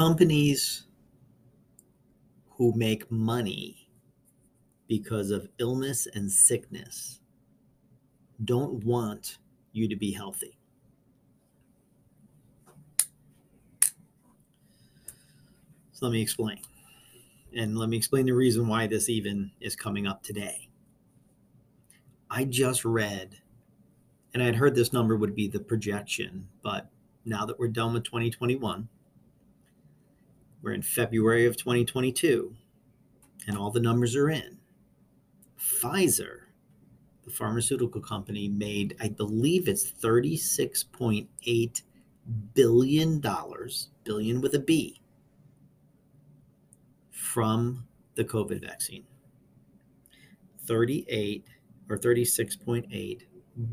companies who make money because of illness and sickness don't want you to be healthy. So let me explain. And let me explain the reason why this even is coming up today. I just read, and I had heard this number would be the projection, but now that we're done with 2021, we're in February of 2022, and all the numbers are in. Pfizer, the pharmaceutical company, made, I believe it's $36.8 billion, billion with a B, from the COVID vaccine. 38 or 36.8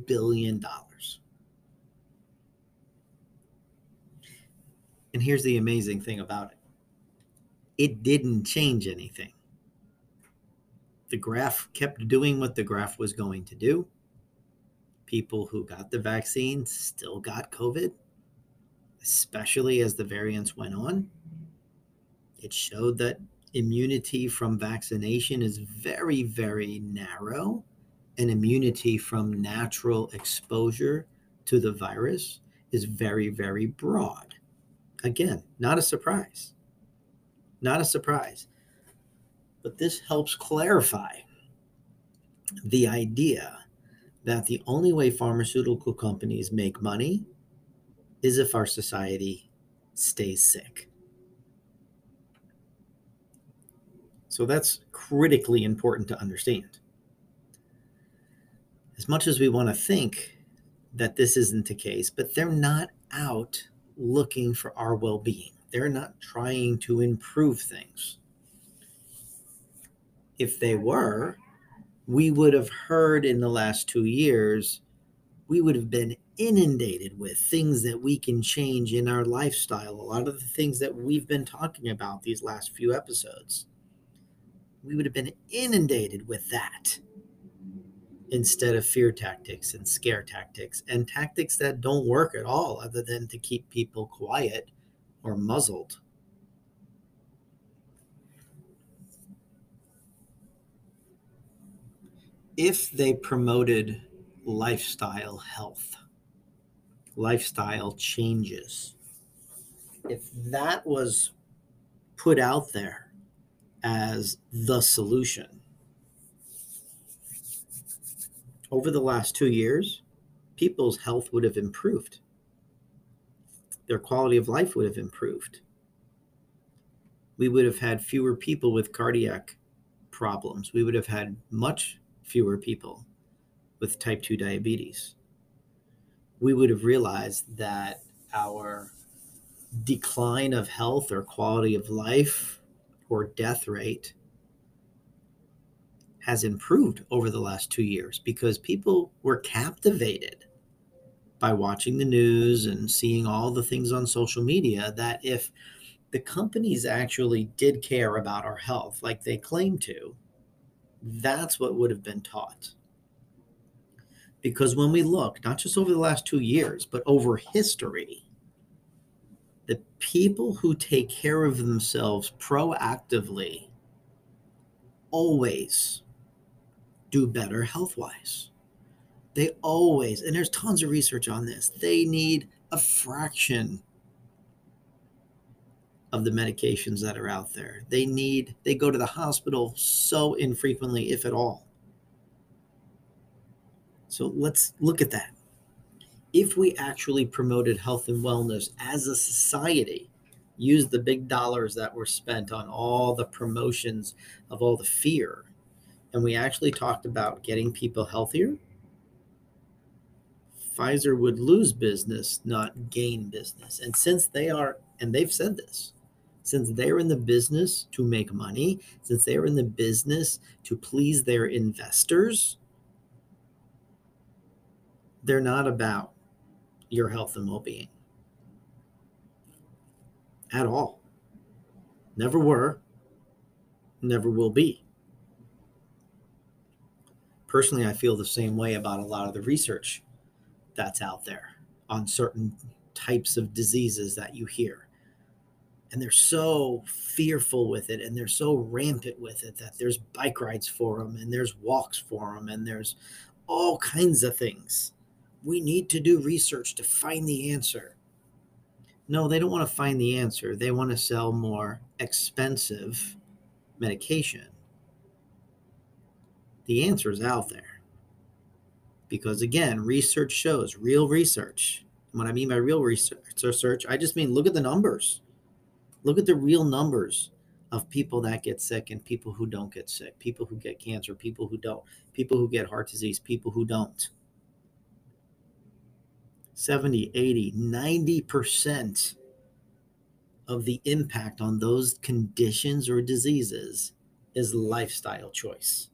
billion dollars. And here's the amazing thing about it. It didn't change anything. The graph kept doing what the graph was going to do. People who got the vaccine still got COVID, especially as the variants went on. It showed that immunity from vaccination is very, very narrow, and immunity from natural exposure to the virus is very, very broad. Again, not a surprise. Not a surprise. But this helps clarify the idea that the only way pharmaceutical companies make money is if our society stays sick. So that's critically important to understand. As much as we want to think that this isn't the case, but they're not out looking for our well being, they're not trying to improve things. If they were, we would have heard in the last two years, we would have been inundated with things that we can change in our lifestyle. A lot of the things that we've been talking about these last few episodes we would have been inundated with that instead of fear tactics and scare tactics and tactics that don't work at all other than to keep people quiet or muzzled. If they promoted lifestyle health, lifestyle changes, if that was put out there as the solution. Over the last two years, people's health would have improved. Their quality of life would have improved. We would have had fewer people with cardiac problems. We would have had much fewer people with type 2 diabetes. We would have realized that our decline of health or quality of life or death rate has improved over the last two years because people were captivated by watching the news and seeing all the things on social media that if the companies actually did care about our health like they claim to, that's what would have been taught. Because when we look, not just over the last two years, but over history, the people who take care of themselves proactively always do better health wise. They always, and there's tons of research on this, they need a fraction of the medications that are out there. They need, they go to the hospital so infrequently, if at all. So let's look at that if we actually promoted health and wellness as a society, use the big dollars that were spent on all the promotions of all the fear, and we actually talked about getting people healthier, Pfizer would lose business, not gain business. And since they are, and they've said this, since they're in the business to make money, since they're in the business to please their investors, they're not about your health and well being at all. Never were, never will be. Personally, I feel the same way about a lot of the research that's out there on certain types of diseases that you hear. and they're so fearful with it and they're so rampant with it that there's bike rides for them and there's walks for them and there's all kinds of things. We need to do research to find the answer. No they don't want to find the answer. They want to sell more expensive medication. The answer is out there because again research shows real research what i mean by real research i just mean look at the numbers Look at the real numbers of people that get sick and people who don't get sick, people who get cancer, people who don't, people who get heart disease, people who don't. 70, 80, 90% of the impact on those conditions or diseases is lifestyle choice.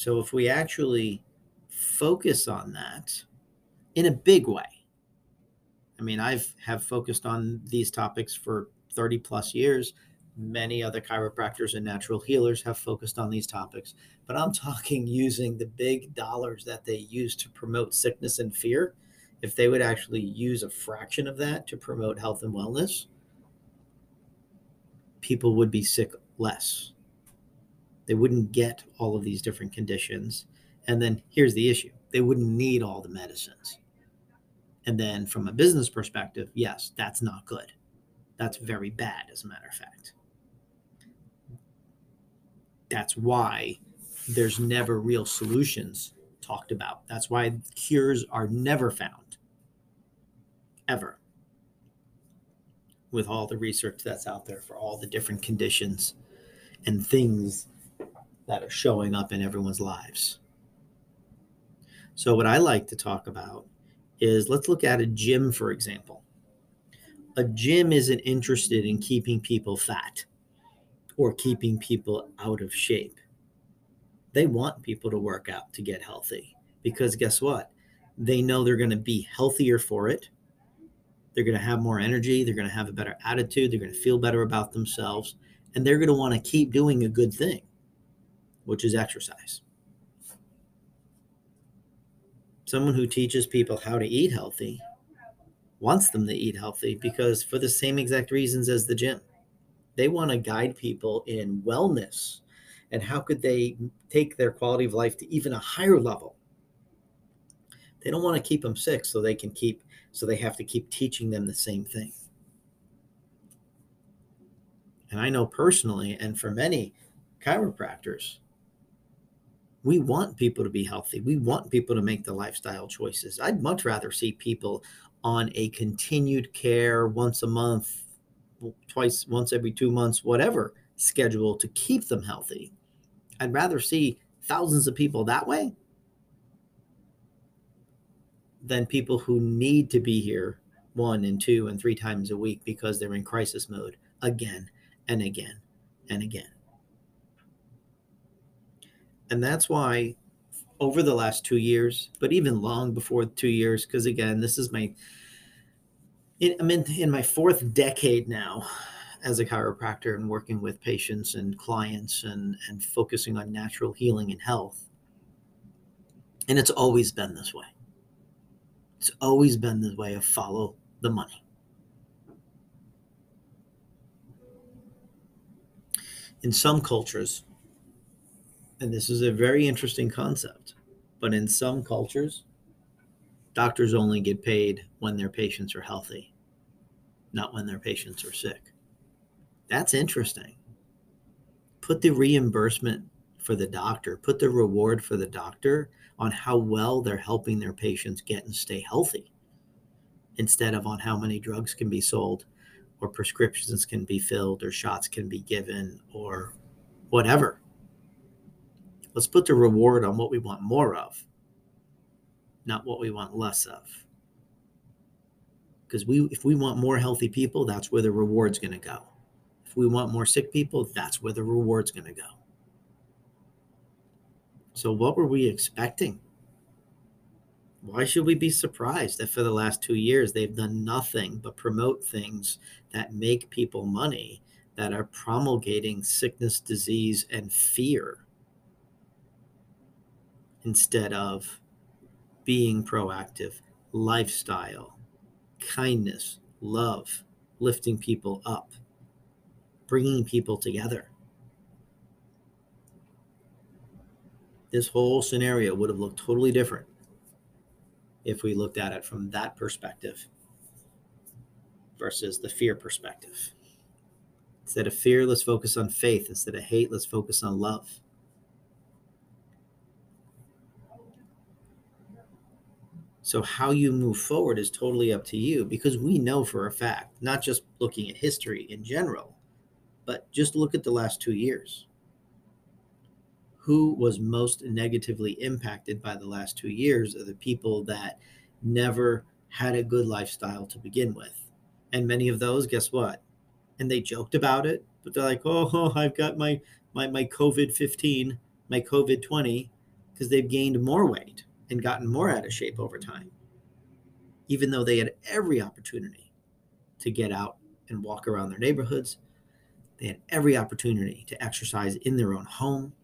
So if we actually focus on that in a big way, I mean, I've have focused on these topics for 30 plus years. Many other chiropractors and natural healers have focused on these topics, but I'm talking using the big dollars that they use to promote sickness and fear. If they would actually use a fraction of that to promote health and wellness, people would be sick less. They wouldn't get all of these different conditions. And then here's the issue they wouldn't need all the medicines. And then from a business perspective, yes, that's not good. That's very bad, as a matter of fact. That's why there's never real solutions talked about. That's why cures are never found, ever, with all the research that's out there for all the different conditions and things that are showing up in everyone's lives. So, what I like to talk about is let's look at a gym, for example. A gym isn't interested in keeping people fat or keeping people out of shape. They want people to work out to get healthy because guess what? They know they're going to be healthier for it. They're going to have more energy. They're going to have a better attitude. They're going to feel better about themselves. And they're going to want to keep doing a good thing, which is exercise. Someone who teaches people how to eat healthy wants them to eat healthy because for the same exact reasons as the gym. They want to guide people in wellness and how could they take their quality of life to even a higher level. They don't want to keep them sick so they can keep so they have to keep teaching them the same thing. And i know personally and for many chiropractors we want people to be healthy. We want people to make the lifestyle choices. I'd much rather see people on a continued care once a month, twice, once every two months, whatever schedule to keep them healthy. I'd rather see thousands of people that way than people who need to be here one and two and three times a week because they're in crisis mode again and again and again. And that's why over the last two years, but even long before two years, because again, this is my, I'm in, in my fourth decade now as a chiropractor and working with patients and clients and, and focusing on natural healing and health. And it's always been this way. It's always been this way of follow the money. In some cultures, and this is a very interesting concept, but in some cultures, doctors only get paid when their patients are healthy, not when their patients are sick. That's interesting. Put the reimbursement for the doctor, put the reward for the doctor on how well they're helping their patients get and stay healthy instead of on how many drugs can be sold or prescriptions can be filled or shots can be given or whatever. Let's put the reward on what we want more of, not what we want less of. Because we, if we want more healthy people, that's where the reward's going to go. If we want more sick people, that's where the reward's going to go. So, what were we expecting? Why should we be surprised that for the last two years they've done nothing but promote things that make people money, that are promulgating sickness, disease, and fear? Instead of being proactive, lifestyle, kindness, love, lifting people up, bringing people together. This whole scenario would have looked totally different if we looked at it from that perspective versus the fear perspective. Instead of fear, let's focus on faith. Instead of hate, let's focus on love. So, how you move forward is totally up to you because we know for a fact, not just looking at history in general, but just look at the last two years. Who was most negatively impacted by the last two years are the people that never had a good lifestyle to begin with. And many of those, guess what? And they joked about it, but they're like, oh, I've got my, my, my COVID 15, my COVID 20, because they've gained more weight and gotten more out of shape over time, even though they had every opportunity to get out and walk around their neighborhoods. They had every opportunity to exercise in their own home.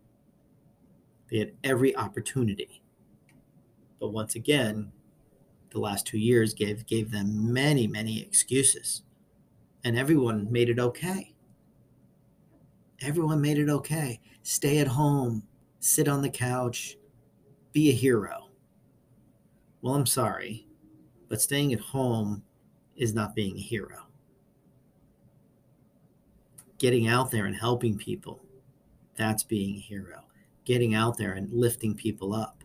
They had every opportunity. But once again, the last two years gave gave them many many excuses and everyone made it okay everyone made it okay stay at home sit on the couch be a hero well i'm sorry but staying at home is not being a hero getting out there and helping people that's being a hero getting out there and lifting people up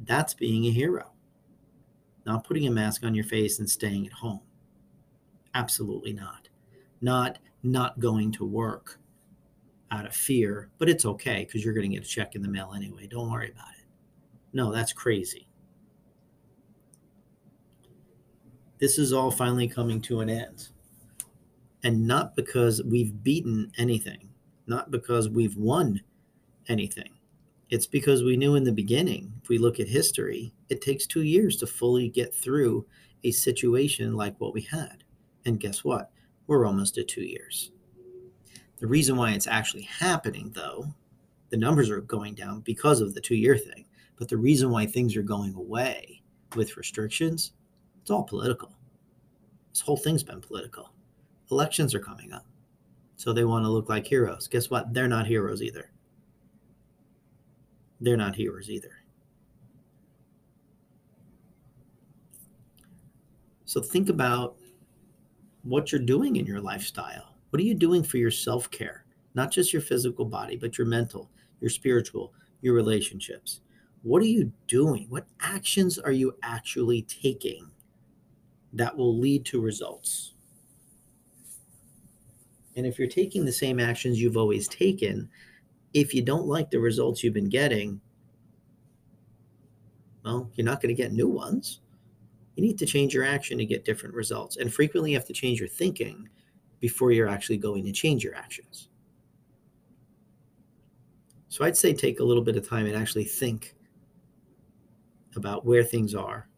that's being a hero not putting a mask on your face and staying at home. Absolutely not. Not not going to work out of fear, but it's okay because you're going to get a check in the mail anyway. Don't worry about it. No, that's crazy. This is all finally coming to an end. And not because we've beaten anything, not because we've won anything, it's because we knew in the beginning, if we look at history, it takes two years to fully get through a situation like what we had. And guess what? We're almost at two years. The reason why it's actually happening, though, the numbers are going down because of the two year thing. But the reason why things are going away with restrictions, it's all political. This whole thing's been political. Elections are coming up. So they want to look like heroes. Guess what? They're not heroes either they're not heroes either. So think about what you're doing in your lifestyle. What are you doing for your self care? Not just your physical body, but your mental, your spiritual, your relationships. What are you doing? What actions are you actually taking that will lead to results? And if you're taking the same actions you've always taken, if you don't like the results you've been getting, well, you're not going to get new ones. You need to change your action to get different results. And frequently, you have to change your thinking before you're actually going to change your actions. So I'd say take a little bit of time and actually think about where things are,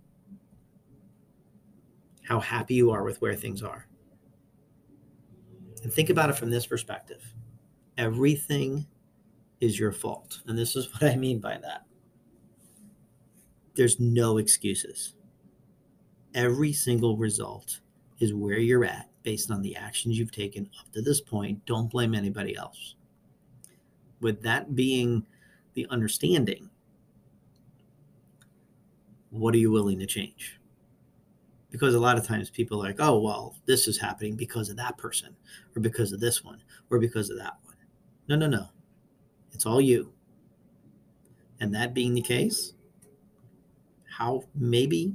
how happy you are with where things are. And think about it from this perspective everything is your fault. And this is what I mean by that. There's no excuses. Every single result is where you're at based on the actions you've taken up to this point. Don't blame anybody else. With that being the understanding, what are you willing to change? Because a lot of times people are like, oh, well, this is happening because of that person, or because of this one, or because of that one. No, no, no. It's all you. And that being the case, how maybe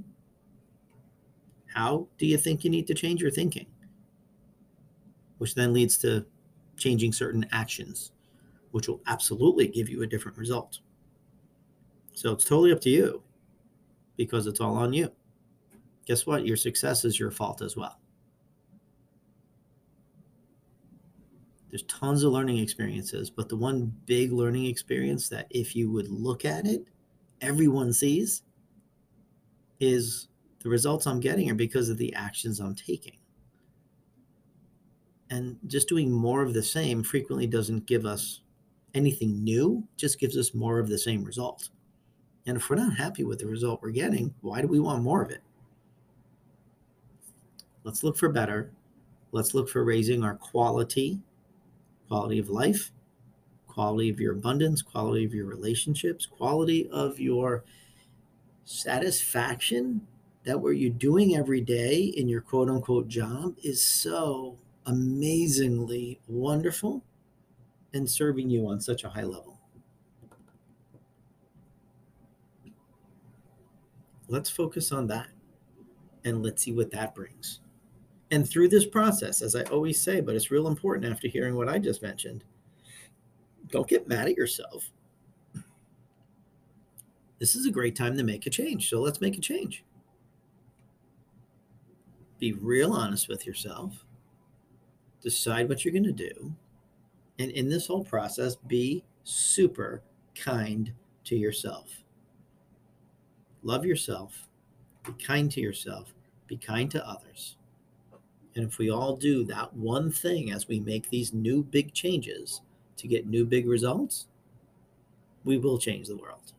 how do you think you need to change your thinking? Which then leads to changing certain actions, which will absolutely give you a different result. So it's totally up to you because it's all on you. Guess what? Your success is your fault as well. There's tons of learning experiences, but the one big learning experience that if you would look at it, everyone sees is the results I'm getting are because of the actions I'm taking. And just doing more of the same frequently doesn't give us anything new, just gives us more of the same result. And if we're not happy with the result we're getting, why do we want more of it? Let's look for better. Let's look for raising our quality, quality of life, quality of your abundance, quality of your relationships, quality of your satisfaction that what you're doing every day in your quote unquote job is so amazingly wonderful and serving you on such a high level. Let's focus on that and let's see what that brings. And through this process, as I always say, but it's real important after hearing what I just mentioned, don't get mad at yourself. This is a great time to make a change. So let's make a change. Be real honest with yourself. Decide what you're going to do. And in this whole process, be super kind to yourself. Love yourself. Be kind to yourself. Be kind to others. And if we all do that one thing as we make these new big changes to get new big results, we will change the world.